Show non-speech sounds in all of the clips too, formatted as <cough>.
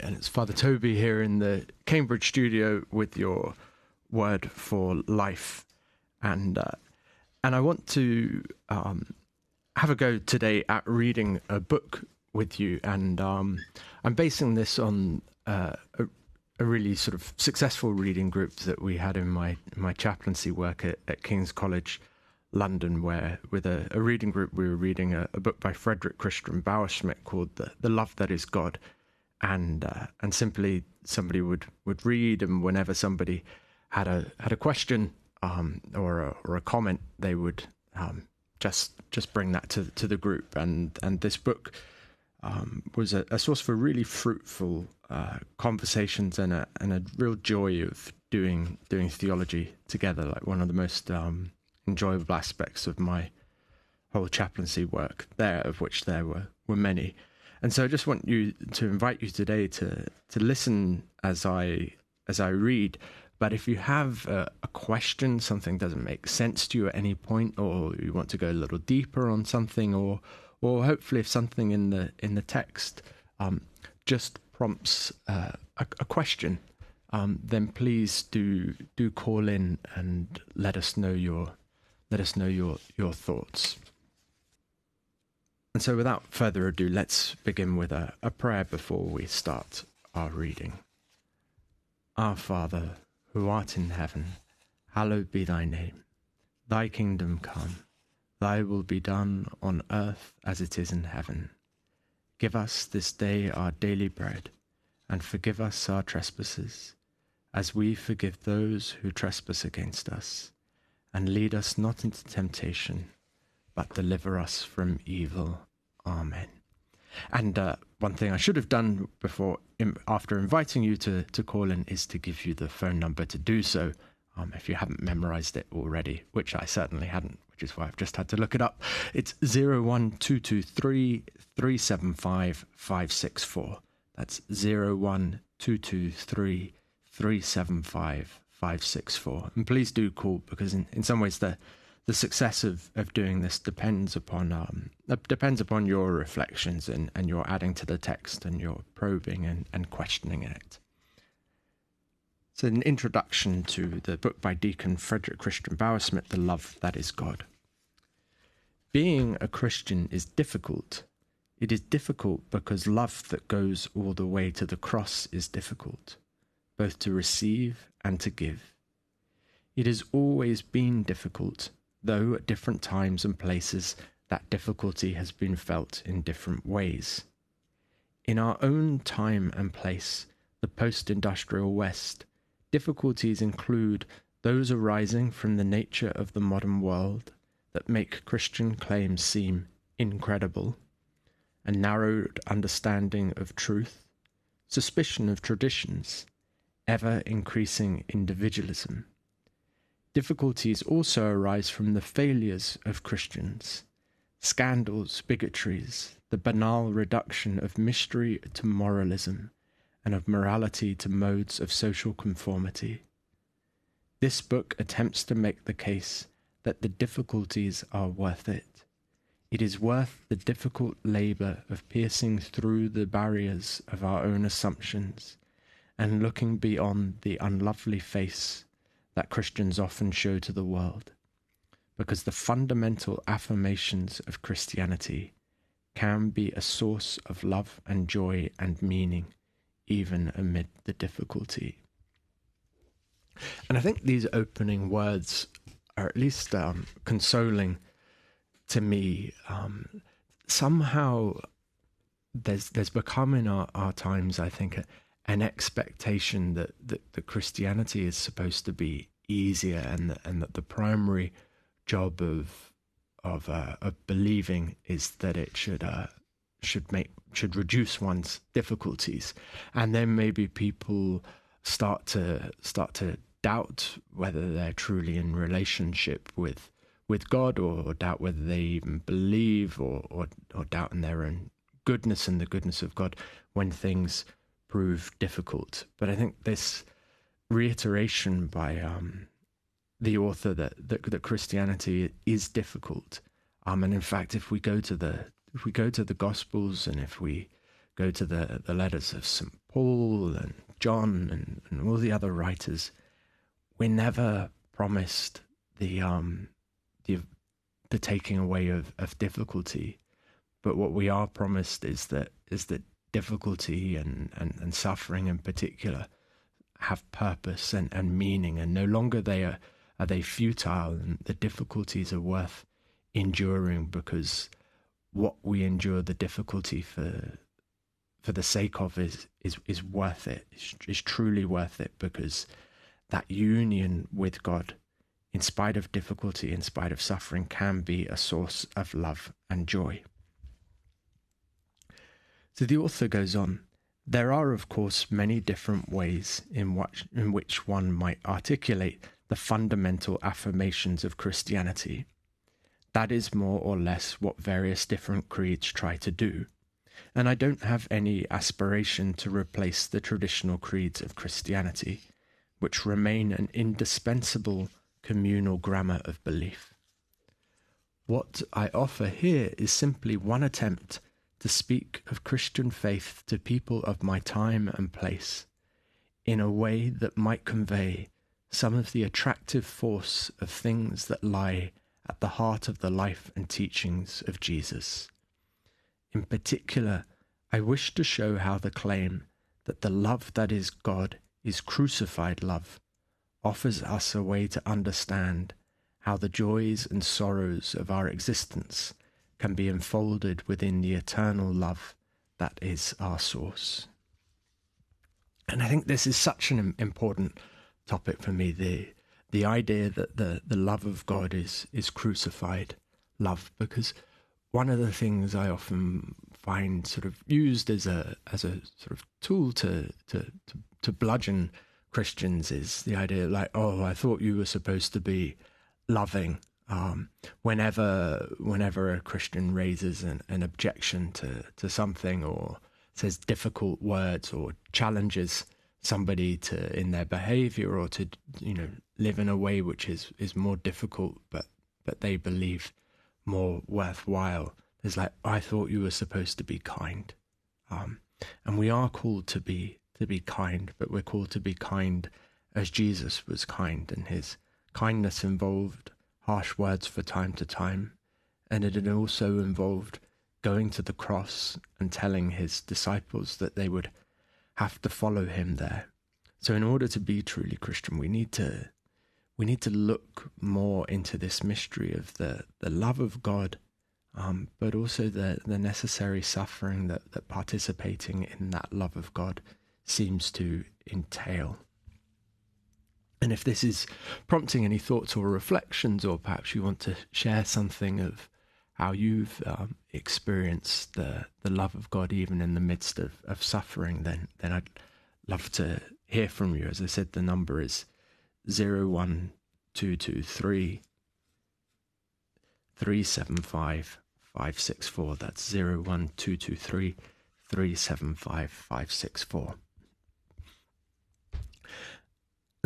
And it's Father Toby here in the Cambridge studio with your word for life, and uh, and I want to um, have a go today at reading a book with you, and um, I'm basing this on uh, a, a, really sort of successful reading group that we had in my in my chaplaincy work at, at King's College. London, where with a, a reading group we were reading a, a book by Frederick Christian Bauerschmidt called "The, the Love That Is God," and uh, and simply somebody would would read, and whenever somebody had a had a question um, or a, or a comment, they would um, just just bring that to to the group, and and this book um, was a, a, source for really fruitful uh, conversations and a and a real joy of doing doing theology together. Like one of the most um, enjoyable aspects of my whole chaplaincy work there, of which there were were many. And so I just want you to invite you today to to listen as I as I read. But if you have a, a, question, something doesn't make sense to you at any point, or you want to go a little deeper on something, or or hopefully if something in the in the text um, just prompts uh, a, a, question, um, then please do do call in and let us know your let us know your your thoughts. And so, without further ado, let's begin with a, a prayer before we start our reading. Our Father, who art in heaven, hallowed be thy name. Thy kingdom come, thy will be done on earth as it is in heaven. Give us this day our daily bread, and forgive us our trespasses, as we forgive those who trespass against us. And lead us not into temptation, but deliver us from evil. Amen. And uh, one thing I should have done before, after inviting you to, to call in, is to give you the phone number to do so. Um, if you haven't memorized it already, which I certainly hadn't, which is why I've just had to look it up. It's 01223 375 564. That's 01223 375 564. And please do call because, in, in some ways, the the success of, of doing this depends upon um, depends upon your reflections and, and your adding to the text and your probing and, and questioning it. It's an introduction to the book by Deacon Frederick Christian Bauerschmidt, The Love That Is God. Being a Christian is difficult. It is difficult because love that goes all the way to the cross is difficult, both to receive and to give. It has always been difficult though at different times and places that difficulty has been felt in different ways. In our own time and place, the post industrial West, difficulties include those arising from the nature of the modern world that make Christian claims seem incredible, a narrowed understanding of truth, suspicion of traditions, ever increasing individualism. Difficulties also arise from the failures of Christians, scandals, bigotries, the banal reduction of mystery to moralism, and of morality to modes of social conformity. This book attempts to make the case that the difficulties are worth it. It is worth the difficult labour of piercing through the barriers of our own assumptions and looking beyond the unlovely face that Christians often show to the world, because the fundamental affirmations of Christianity can be a source of love and joy and meaning, even amid the difficulty. And I think these opening words are at least um, consoling to me. Um, somehow, there's there's become in our, our times, I think, a, an expectation that, that, that Christianity is supposed to be easier and that, and that the primary job of of uh, of believing is that it should uh, should make should reduce one's difficulties. And then maybe people start to start to doubt whether they're truly in relationship with with God or, or doubt whether they even believe or, or or doubt in their own goodness and the goodness of God when things prove difficult. But I think this reiteration by um, the author that, that, that Christianity is difficult. Um, and in fact, if we go to the if we go to the Gospels and if we go to the, the letters of St. Paul and John and, and all the other writers, we're never promised the um the the taking away of, of difficulty. But what we are promised is that is that difficulty and, and, and suffering in particular have purpose and, and meaning and no longer they are are they futile and the difficulties are worth enduring because what we endure the difficulty for for the sake of is is is worth it. Is, is truly worth it because that union with God, in spite of difficulty, in spite of suffering, can be a source of love and joy. So the author goes on. There are, of course, many different ways in which, in which one might articulate the fundamental affirmations of Christianity. That is more or less what various different creeds try to do and I don't have any aspiration to replace the traditional creeds of Christianity, which remain an indispensable communal grammar of belief. What I offer here is simply one attempt to speak of Christian faith to people of my time and place in a way that might convey some of the attractive force of things that lie at the heart of the life and teachings of Jesus. In particular, I wish to show how the claim that the love that is God is crucified love offers us a way to understand how the joys and sorrows of our existence can be enfolded within the eternal love that is our source. And I think this is such an important topic for me the the idea that the, the love of God is is crucified love because one of the things I often find sort of used as a as a sort of tool to to to, to bludgeon Christians is the idea like, oh, I thought you were supposed to be loving. Um, whenever whenever a Christian raises an, an objection to, to something or says difficult words or challenges somebody to in their behavior or to you know live in a way which is is more difficult but but they believe more worthwhile. There's like, I thought you were supposed to be kind. Um, and we are called to be to be kind, but we're called to be kind as Jesus was kind, and his kindness involved harsh words for time to time, and it had also involved going to the cross and telling his disciples that they would have to follow him there. So in order to be truly Christian, we need to we need to look more into this mystery of the, the love of God, um, but also the, the necessary suffering that, that participating in that love of God seems to entail. And if this is prompting any thoughts or reflections, or perhaps you want to share something of how you've um, experienced the, the love of God even in the midst of, of suffering, then, then I'd love to hear from you. As I said, the number is 01223 375 564. That's 01223 375 564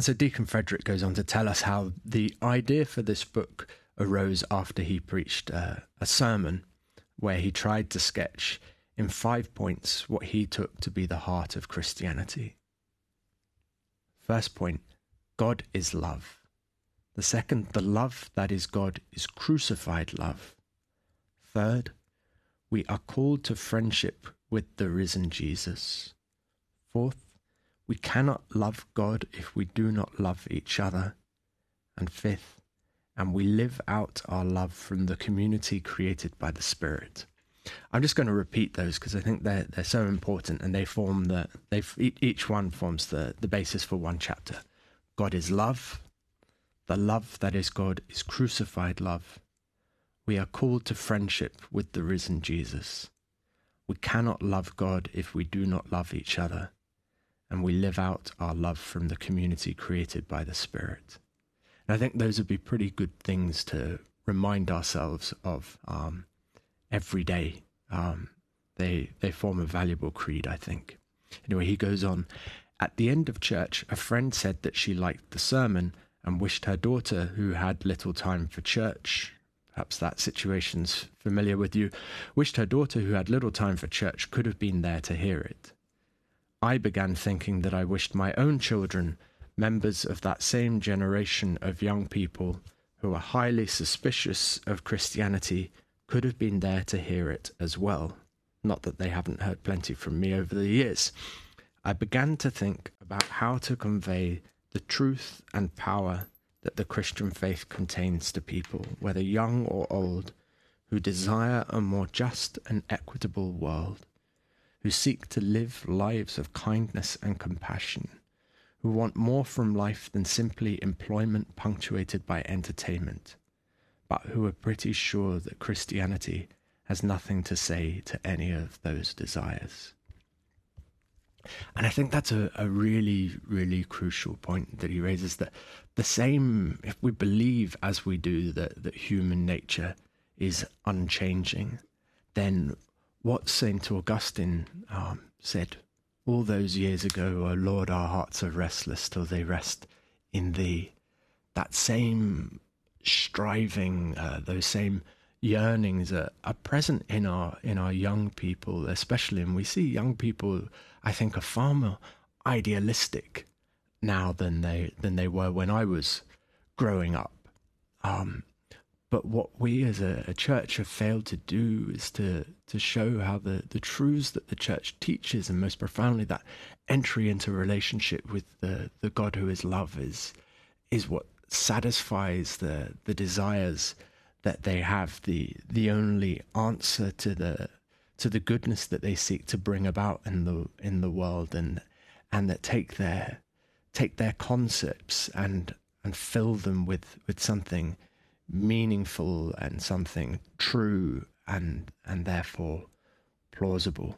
so Deacon Frederick goes on to tell us how the idea for this book arose after he preached uh, a sermon where he tried to sketch in five points what he took to be the heart of Christianity. First point God is love. The second, the love that is God is crucified love. Third, we are called to friendship with the risen Jesus. Fourth, we cannot love God if we do not love each other. And fifth, and we live out our love from the community created by the Spirit. I'm just going to repeat those because I think they're they're so important and they form the they each one forms the the basis for one chapter. God is love. The love that is God is crucified love. We are called to friendship with the risen Jesus. We cannot love God if we do not love each other, and we live out our love from the community created by the Spirit. And I think those would be pretty good things to remind ourselves of um, every day. Um, they they form a valuable creed, I think. Anyway, he goes on. At the end of church, a friend said that she liked the sermon and wished her daughter, who had little time for church, perhaps that situation's familiar with you, wished her daughter, who had little time for church, could have been there to hear it. I began thinking that I wished my own children, members of that same generation of young people who are highly suspicious of Christianity, could have been there to hear it as well. Not that they haven't heard plenty from me over the years. I began to think about how to convey the truth and power that the Christian faith contains to people, whether young or old, who desire a more just and equitable world, who seek to live lives of kindness and compassion, who want more from life than simply employment punctuated by entertainment, but who are pretty sure that Christianity has nothing to say to any of those desires. And I think that's a, a really, really crucial point that he raises that the same, if we believe as we do that, that human nature is unchanging, then what St. Augustine um, said all those years ago, O Lord, our hearts are restless till they rest in Thee. That same striving, uh, those same yearnings are, are present in our in our young people, especially, and we see young people, I think, are far more idealistic now than they than they were when I was growing up. Um, but what we as a, a, church have failed to do is to to show how the, the truths that the church teaches, and most profoundly that entry into relationship with the, the God who is love is is what satisfies the the desires that they have the the only answer to the to the goodness that they seek to bring about in the in the world and and that take their take their concepts and and fill them with with something meaningful and something true and and therefore plausible.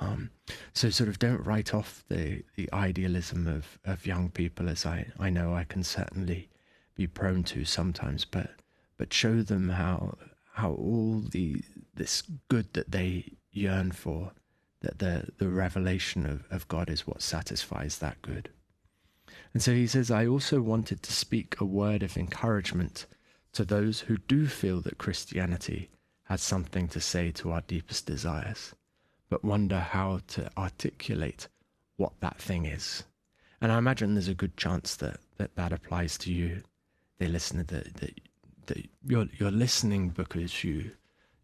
Um, so sort of don't write off the, the idealism of, of young people as I, I know I can certainly be prone to sometimes, but but show them how how all the this good that they yearn for, that the the revelation of, of God is what satisfies that good. And so he says, I also wanted to speak a word of encouragement to those who do feel that Christianity has something to say to our deepest desires, but wonder how to articulate what that thing is. And I imagine there's a good chance that that, that applies to you, the listener, that, that, that you're, you're listening because you,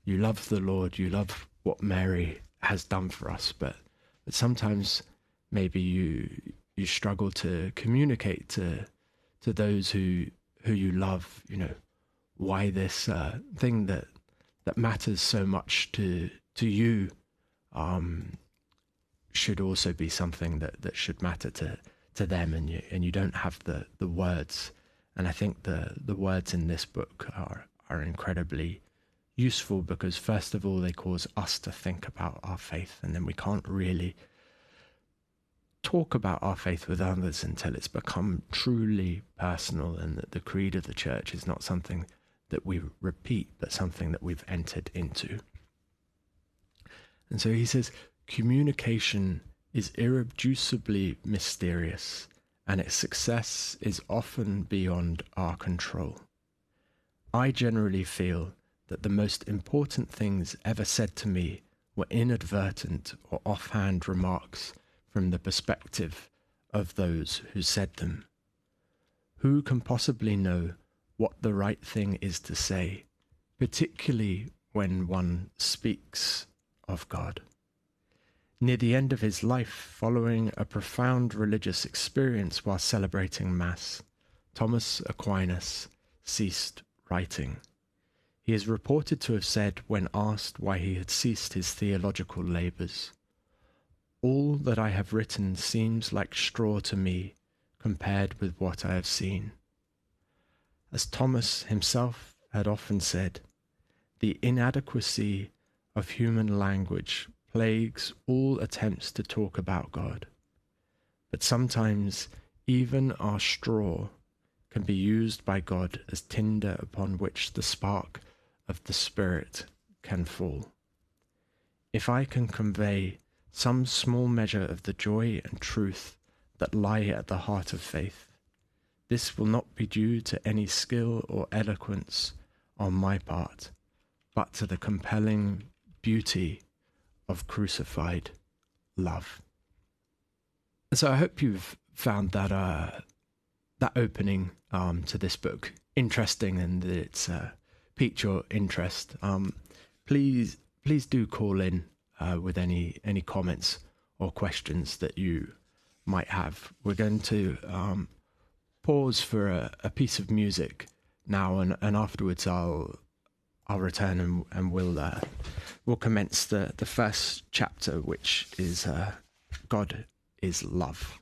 you love the Lord, you love what Mary has done for us, but, but sometimes maybe you, you struggle to communicate to, to those who, who you love, you know, why this uh, thing that that matters so much to to you um, should also be something that, that should matter to, to them and you and you don't have the, the words. And I think the, the words in this book are are incredibly useful because first of all they cause us to think about our faith and then we can't really talk about our faith with others until it's become truly personal and that the creed of the church is not something that we repeat, but something that we've entered into. And so he says, communication is irreducibly mysterious, and its success is often beyond our control. I generally feel that the most important things ever said to me were inadvertent or offhand remarks from the perspective of those who said them. Who can possibly know what the right thing is to say, particularly when one speaks of God. Near the end of his life, following a profound religious experience while celebrating Mass, Thomas Aquinas ceased writing. He is reported to have said, when asked why he had ceased his theological labours, All that I have written seems like straw to me compared with what I have seen. As Thomas himself had often said, the inadequacy of human language plagues all attempts to talk about God. But sometimes even our straw can be used by God as tinder upon which the spark of the Spirit can fall. If I can convey some small measure of the joy and truth that lie at the heart of faith, this will not be due to any skill or eloquence on my part, but to the compelling beauty of crucified love. So I hope you've found that uh, that opening um, to this book interesting and that it's uh, piqued your interest. Um, please, please do call in uh, with any any comments or questions that you might have. We're going to um, pause for a, a, piece of music now, and, and afterwards I'll I'll return and, and we'll uh, we'll commence the the first chapter, which is uh, God is love.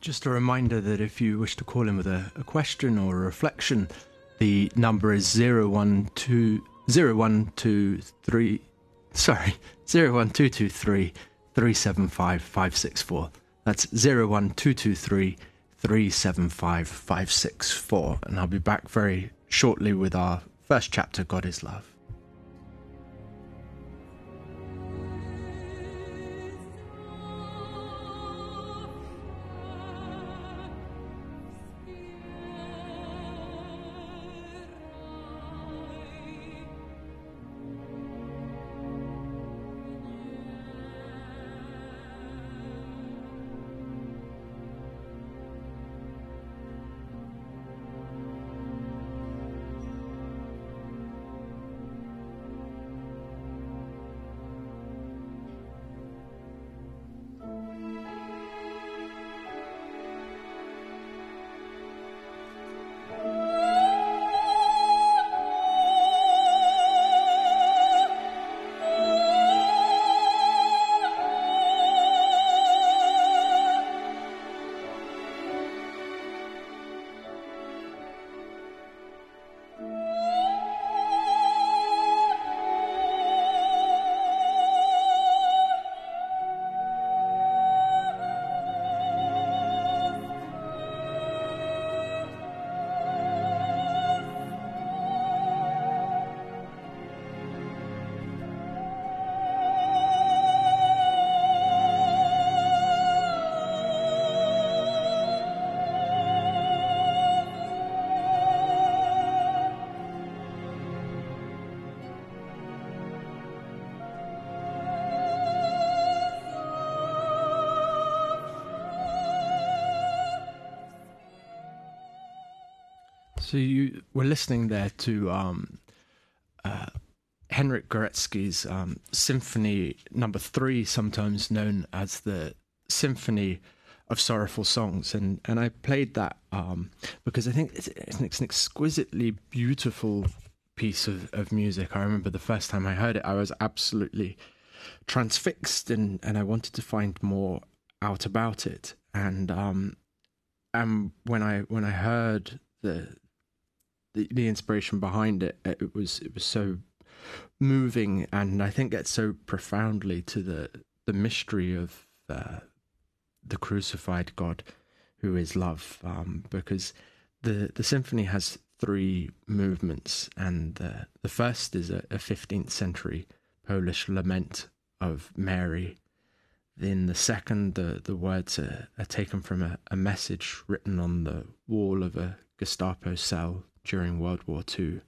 Just a reminder that if you wish to call in with a, a question or a reflection, the number is 012, 0123, sorry, <laughs> 01223 375 564. That's 01223 375 564. And I'll be back very shortly with our first chapter, God is Love. So you were listening there to um, uh, Henryk Górecki's um, Symphony Number Three, sometimes known as the Symphony of Sorrowful Songs, and and I played that um, because I think it's, it's an exquisitely beautiful piece of, of music. I remember the first time I heard it, I was absolutely transfixed, and and I wanted to find more out about it, and um, and when I when I heard the the, the inspiration behind it, it was it was so moving, and I think gets so profoundly to the the mystery of uh, the crucified God, who is love. Um, because the the symphony has three movements, and the the first is a, a 15th century Polish lament of Mary. In the second, the, the words are, are taken from a, a message written on the wall of a Gestapo cell during World War II.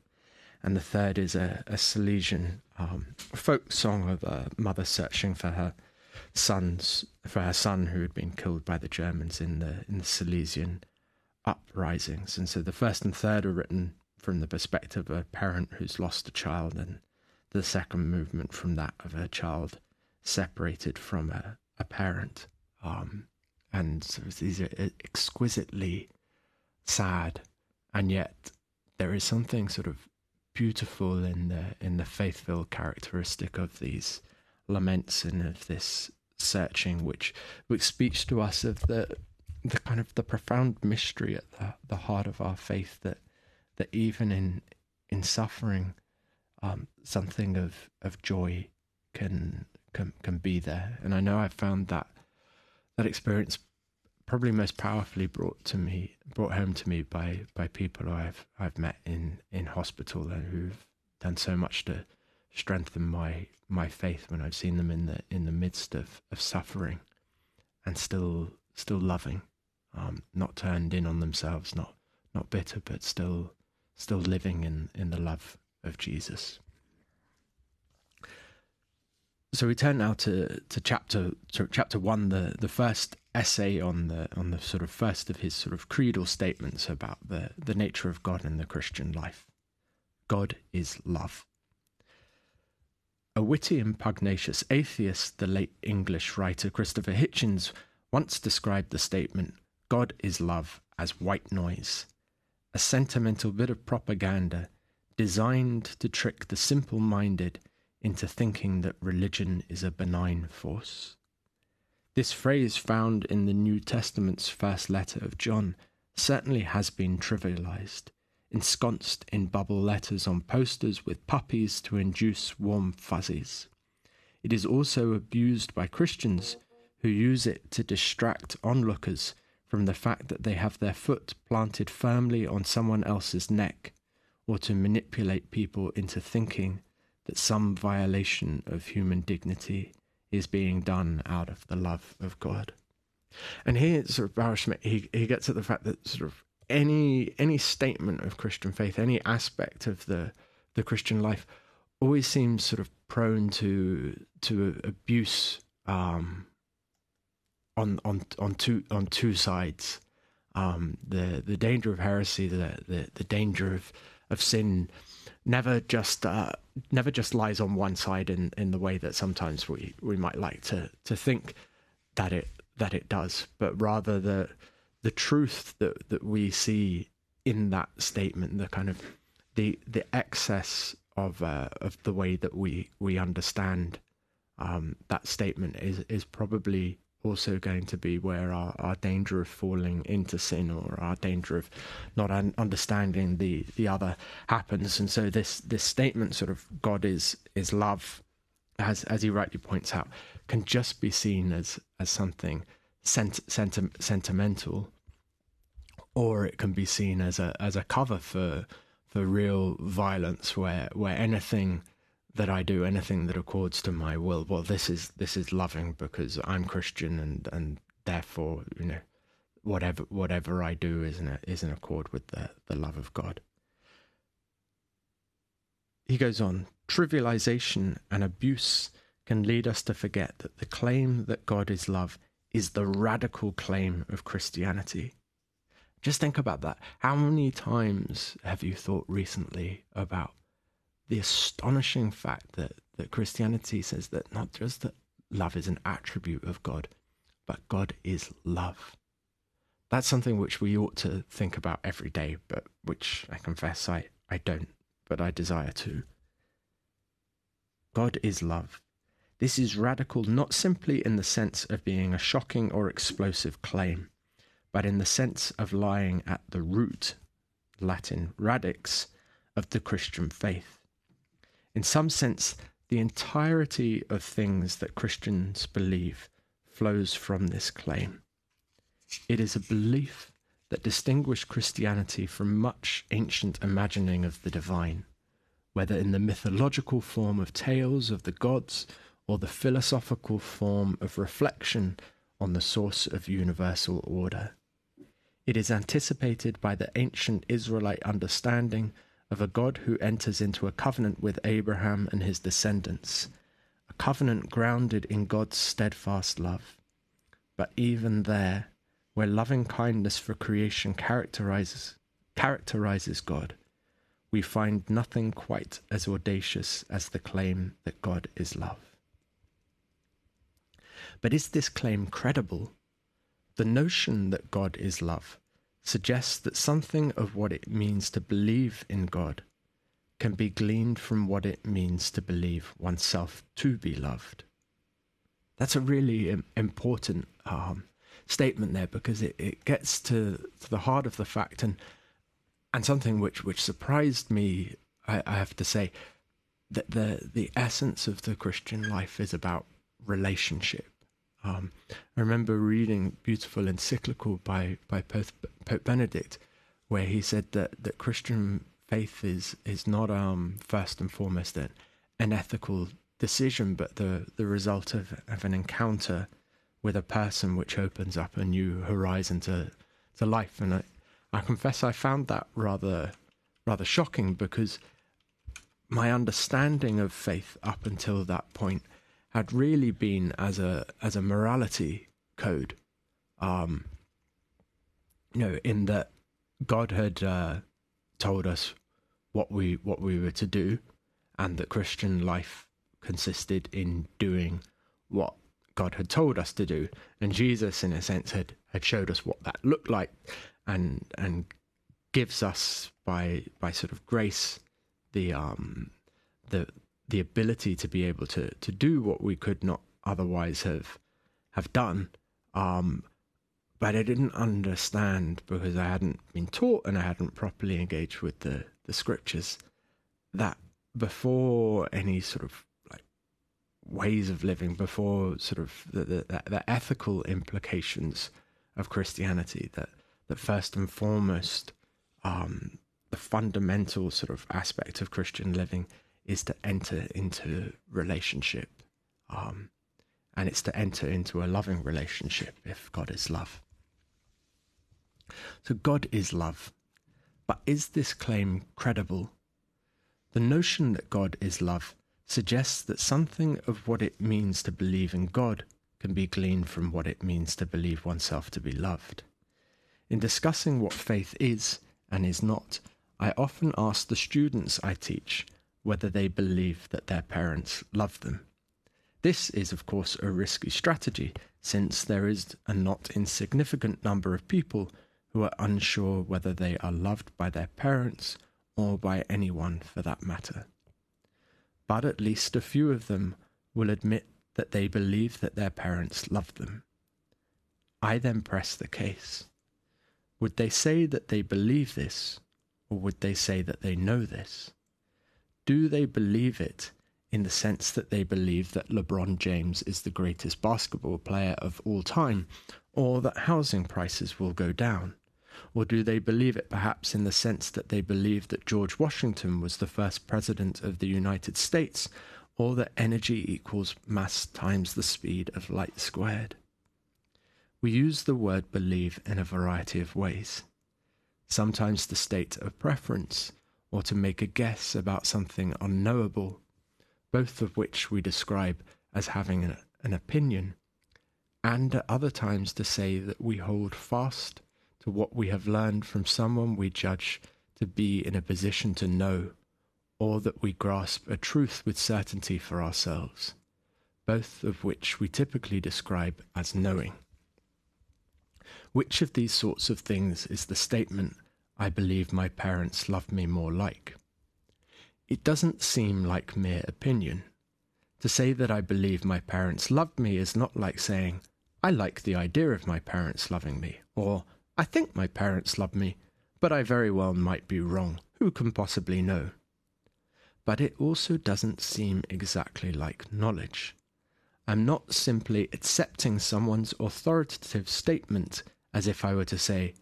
And the third is a, a Silesian um, folk song of a mother searching for her sons, for her son who had been killed by the Germans in the in the Silesian uprisings. And so the first and third are written from the perspective of a parent who's lost a child, and the second movement from that of a child separated from a, a parent. Um, and so these are exquisitely sad, and yet there is something sort of beautiful in the in the faithful characteristic of these laments and of this searching, which which speaks to us of the the kind of the profound mystery at the, the heart of our faith that that even in in suffering, um, something of of joy can can can be there. And I know I've found that that experience probably most powerfully brought to me brought home to me by by people I've I've met in in hospital and who've done so much to strengthen my my faith when I've seen them in the in the midst of, of suffering and still still loving um, not turned in on themselves not not bitter but still still living in in the love of Jesus so we turn now to, to chapter to chapter one, the, the first essay on the on the sort of first of his sort of creedal statements about the, the nature of God in the Christian life. God is love. A witty and pugnacious atheist, the late English writer Christopher Hitchens once described the statement, God is love, as white noise, a sentimental bit of propaganda designed to trick the simple minded into thinking that religion is a benign force. This phrase, found in the New Testament's first letter of John, certainly has been trivialized, ensconced in bubble letters on posters with puppies to induce warm fuzzies. It is also abused by Christians who use it to distract onlookers from the fact that they have their foot planted firmly on someone else's neck, or to manipulate people into thinking that some violation of human dignity is being done out of the love of God. And here, sort of Barrow he, he gets at the fact that sort of any any statement of Christian faith, any aspect of the the Christian life, always seems sort of prone to to abuse um, on on on two on two sides. Um, the the danger of heresy, the the, the danger of of sin never just uh, never just lies on one side in, in the way that sometimes we, we might like to, to think that it that it does, but rather the the truth that, that we see in that statement, the kind of the the excess of uh, of the way that we we understand um, that statement is is probably also going to be where our, our danger of falling into sin or our danger of not un- understanding the, the other happens. And so this this statement, sort of God is is love, as as he rightly points out, can just be seen as as something sent, senti- sentimental, or it can be seen as a as a cover for for real violence, where where anything that I do anything that accords to my will. Well, this is this is loving because I'm Christian, and and therefore, you know, whatever whatever I do is in is in accord with the the love of God. He goes on. Trivialization and abuse can lead us to forget that the claim that God is love is the radical claim of Christianity. Just think about that. How many times have you thought recently about the astonishing fact that, that Christianity says that not just that love is an attribute of God, but God is love? That's something which we ought to think about every day, but which I confess I, I don't, but I desire to. God is love. This is radical not simply in the sense of being a shocking or explosive claim, but in the sense of lying at the root, Latin radix, of the Christian faith. In some sense, the entirety of things that Christians believe flows from this claim. It is a belief that distinguished Christianity from much ancient imagining of the divine, whether in the mythological form of tales of the gods or the philosophical form of reflection on the source of universal order. It is anticipated by the ancient Israelite understanding of a God who enters into a covenant with Abraham and his descendants, a covenant grounded in God's steadfast love. But even there, where loving kindness for creation characterizes, characterizes God, we find nothing quite as audacious as the claim that God is love. But is this claim credible? The notion that God is love suggests that something of what it means to believe in God can be gleaned from what it means to believe oneself to be loved. That's a really important um, statement there because it, it gets to, to, the heart of the fact and and something which, which surprised me, I, I have to say, that the the essence of the Christian life is about relationship. Um, I remember reading beautiful encyclical by by Pope, Benedict, where he said that, that Christian faith is is not um, first and foremost an, an ethical decision, but the the result of, of an encounter with a person which opens up a new horizon to to life. And I, I confess I found that rather rather shocking because my understanding of faith up until that point had really been as a as a morality code. Um, you know, in that God had uh, told us what we what we were to do, and that Christian life consisted in doing what God had told us to do, and Jesus, in a sense, had had showed us what that looked like, and and gives us by by sort of grace the um the the ability to be able to to do what we could not otherwise have have done. Um, but I didn't understand because I hadn't been taught and I hadn't properly engaged with the the scriptures that before any sort of like ways of living, before sort of the the, the ethical implications of Christianity, that that first and foremost, um, the fundamental sort of aspect of Christian living is to enter into relationship. Um, and it's to enter into a loving relationship if God is love. So God is love. But is this claim credible? The notion that God is love suggests that something of what it means to believe in God can be gleaned from what it means to believe oneself to be loved. In discussing what faith is and is not, I often ask the students I teach whether they believe that their parents love them. This is, of course, a risky strategy, since there is a not insignificant number of people who are unsure whether they are loved by their parents or by anyone for that matter. But at least a few of them will admit that they believe that their parents love them. I then press the case. Would they say that they believe this, or would they say that they know this? Do they believe it in the sense that they believe that LeBron James is the greatest basketball player of all time, or that housing prices will go down? Or do they believe it perhaps in the sense that they believe that George Washington was the first president of the United States, or that energy equals mass times the speed of light squared? We use the word believe in a variety of ways. Sometimes to state a preference, or to make a guess about something unknowable, both of which we describe as having an, an opinion, and at other times to say that we hold fast to what we have learned from someone we judge to be in a position to know, or that we grasp a truth with certainty for ourselves, both of which we typically describe as knowing. Which of these sorts of things is the statement, I believe my parents love me more like? It doesn't seem like mere opinion. To say that I believe my parents loved me is not like saying, I like the idea of my parents loving me, or I think my parents love me, but I very well might be wrong. Who can possibly know? But it also doesn't seem exactly like knowledge. I'm not simply accepting someone's authoritative statement as if I were to say,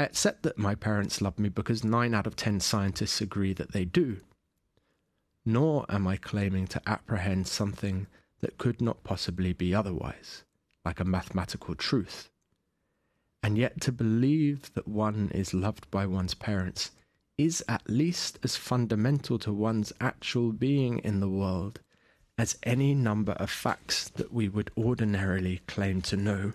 I accept that my parents love me because nine out of ten scientists agree that they do. Nor am I claiming to apprehend something that could not possibly be otherwise, like a mathematical truth. And yet, to believe that one is loved by one's parents is at least as fundamental to one's actual being in the world as any number of facts that we would ordinarily claim to know.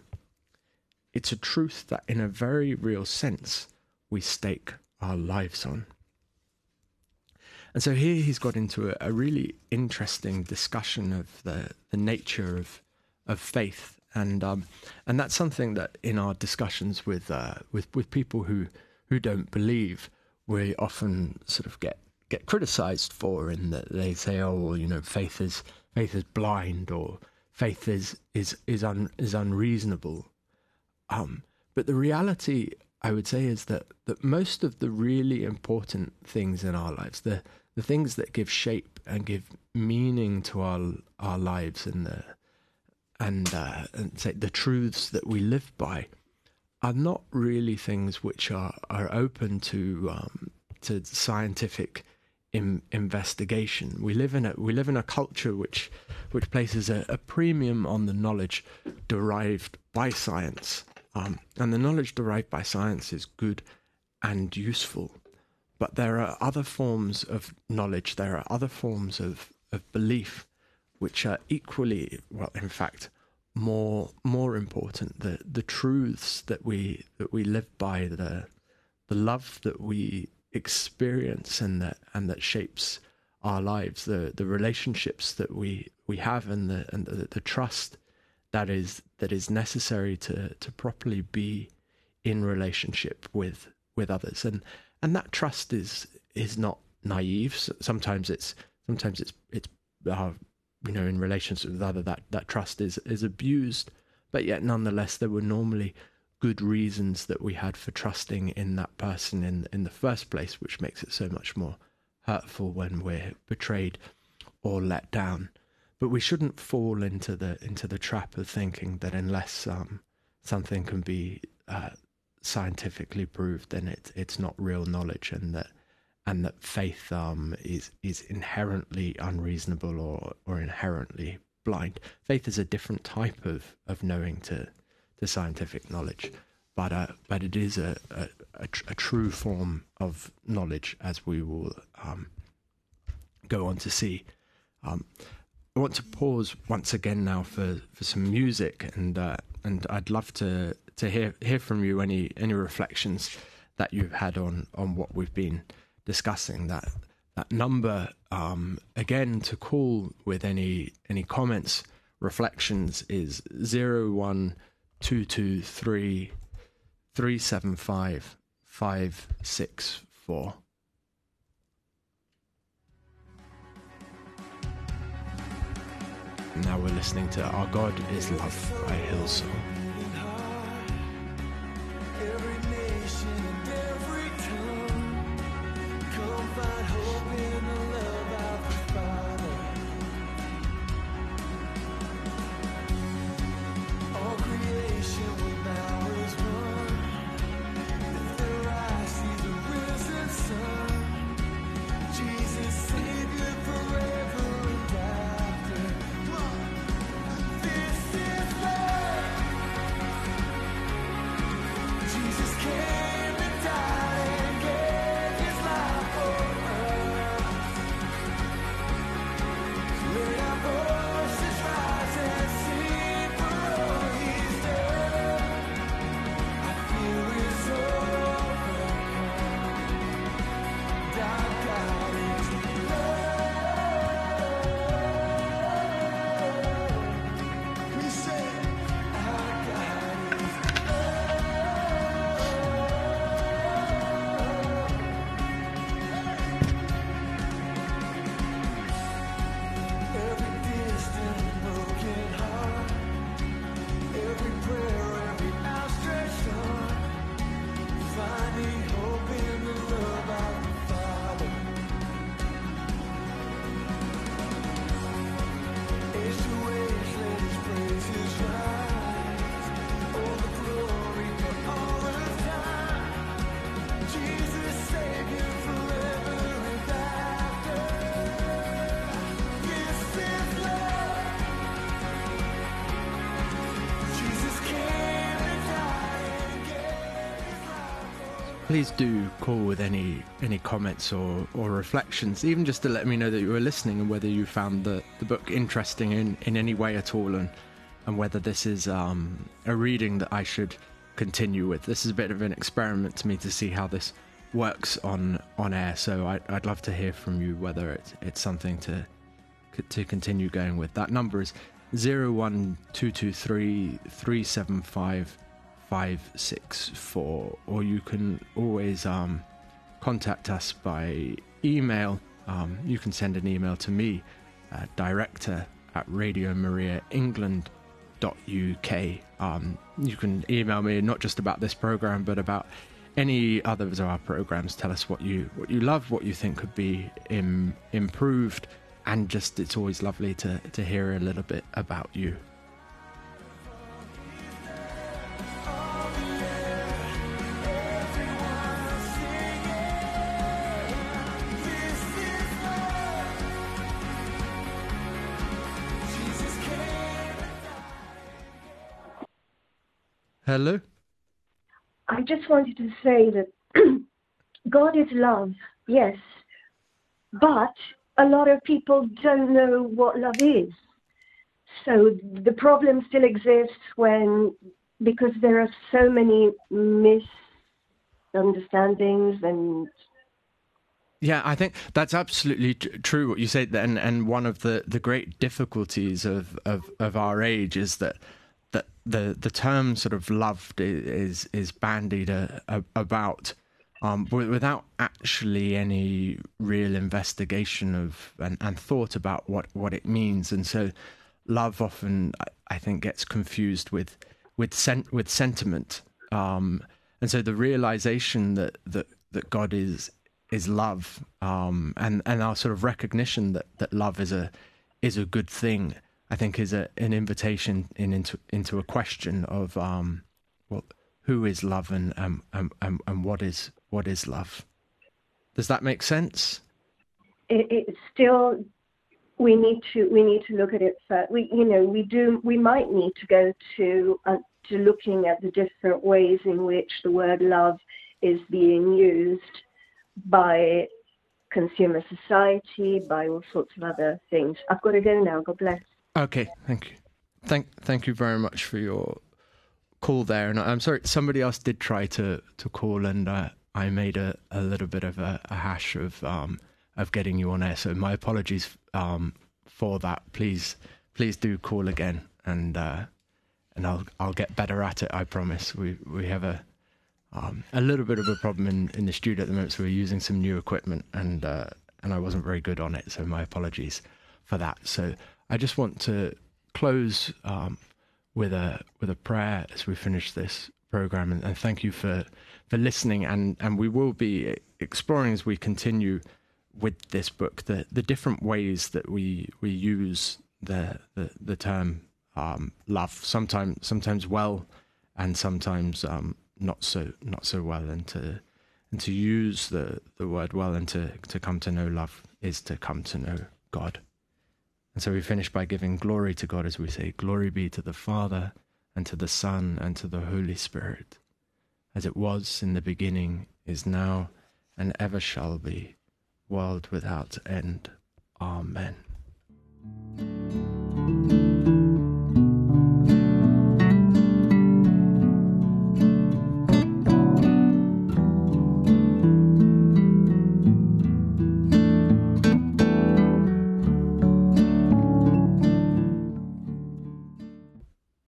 It's a truth that, in a very real sense, we stake our lives on. And so here he's got into a, a really interesting discussion of the, the nature of, of faith and um, and that's something that in our discussions with uh, with with people who who don't believe, we often sort of get get criticised for, in that they say, oh, well, you know, faith is faith is blind or faith is is is un, is unreasonable. Um, but the reality, I would say, is that that most of the really important things in our lives, the the things that give shape and give meaning to our our lives and the and, uh, and say the truths that we live by are not really things which are, are open to um, to scientific in, investigation. We live in a we live in a culture which which places a, a premium on the knowledge derived by science, um, and the knowledge derived by science is good and useful. But there are other forms of knowledge. There are other forms of, of belief which are equally, well, in fact, more more important. The the truths that we that we live by, the the love that we experience and that and that shapes our lives, the the relationships that we we have, and the and the, the trust that is that is necessary to to properly be in relationship with with others, and and that trust is is not naive. Sometimes it's sometimes it's it's uh, you know, in relationship with other, that, that trust is, is abused. But yet, nonetheless, there were normally good reasons that we had for trusting in that person in, in the first place, which makes it so much more hurtful when we're betrayed or let down. But we shouldn't fall into the into the trap of thinking that unless um, something can be uh, scientifically proved, then it, it's not real knowledge, and that and that faith um, is is inherently unreasonable or or inherently blind. Faith is a different type of, of knowing to to scientific knowledge, but uh, but it is a a, a, tr- a, true form of knowledge, as we will um, go on to see. Um, I want to pause once again now for, for some music, and uh, and I'd love to to hear hear from you any any reflections that you've had on on what we've been discussing that that number um, again to call with any any comments reflections is zero one two two three three seven five five six four. Now we're listening to Our God is Love by Hillsong. Please do call with any any comments or, or reflections, even just to let me know that you were listening and whether you found the, the book interesting in, in any way at all, and and whether this is um, a reading that I should continue with. This is a bit of an experiment to me to see how this works on on air. So I, I'd love to hear from you whether it's it's something to to continue going with. That number is zero one two two three three seven five five six four, or you can always um, contact us by email. Um, you can send an email to me, uh, director at Radio Maria England uk. Um, you can email me not just about this program, but about any others of our programs. Tell us what you what you love, what you think could be Im- improved, and just it's always lovely to to hear a little bit about you. Hello? I just wanted to say that <clears throat> God is love, yes, but a lot of people don't know what love is. So the problem still exists when, because there are so many misunderstandings and yeah, I think that's absolutely t- true what you say. And and one of the, the great difficulties of, of, of our age is that the the term sort of loved is is bandied a, a, about um, without actually any real investigation of and, and thought about what, what it means, and so love often I think gets confused with with sen- with sentiment, um, and so the realization that that that God is is love, um, and and our sort of recognition that that love is a is a good thing I think is a, an invitation in, into into a question of um, well, who is love and um, um, um, and what is what is love. Does that make sense? It, it still we need to we need to look at it first. We you know we do we might need to go to uh, to looking at the different ways in which the word love is being used by consumer society, by all sorts of other things. I've got to go now. God bless. Okay, thank you. Thank thank you very much for your call there. And I'm sorry, somebody else did try to to call, and uh, I made a, a little bit of a, a hash of um, of getting you on air. So my apologies um, for that. Please please do call again, and uh, and I'll I'll get better at it. I promise. We we have a um, a little bit of a problem in, in the studio at the moment, so we're using some new equipment, and uh, and I wasn't very good on it. So my apologies for that. So I just want to close um, with a with a prayer as we finish this program, and, and, thank you for for listening. And and we will be exploring as we continue with this book the the different ways that we we use the the, the term um, love. Sometimes sometimes well, and sometimes um, not so not so well. And to and to use the the word well and to to come to know love is to come to know God. And so we finish by giving glory to God as we say, Glory be to the Father, and to the Son, and to the Holy Spirit, as it was in the beginning, is now, and ever shall be, world without end. Amen.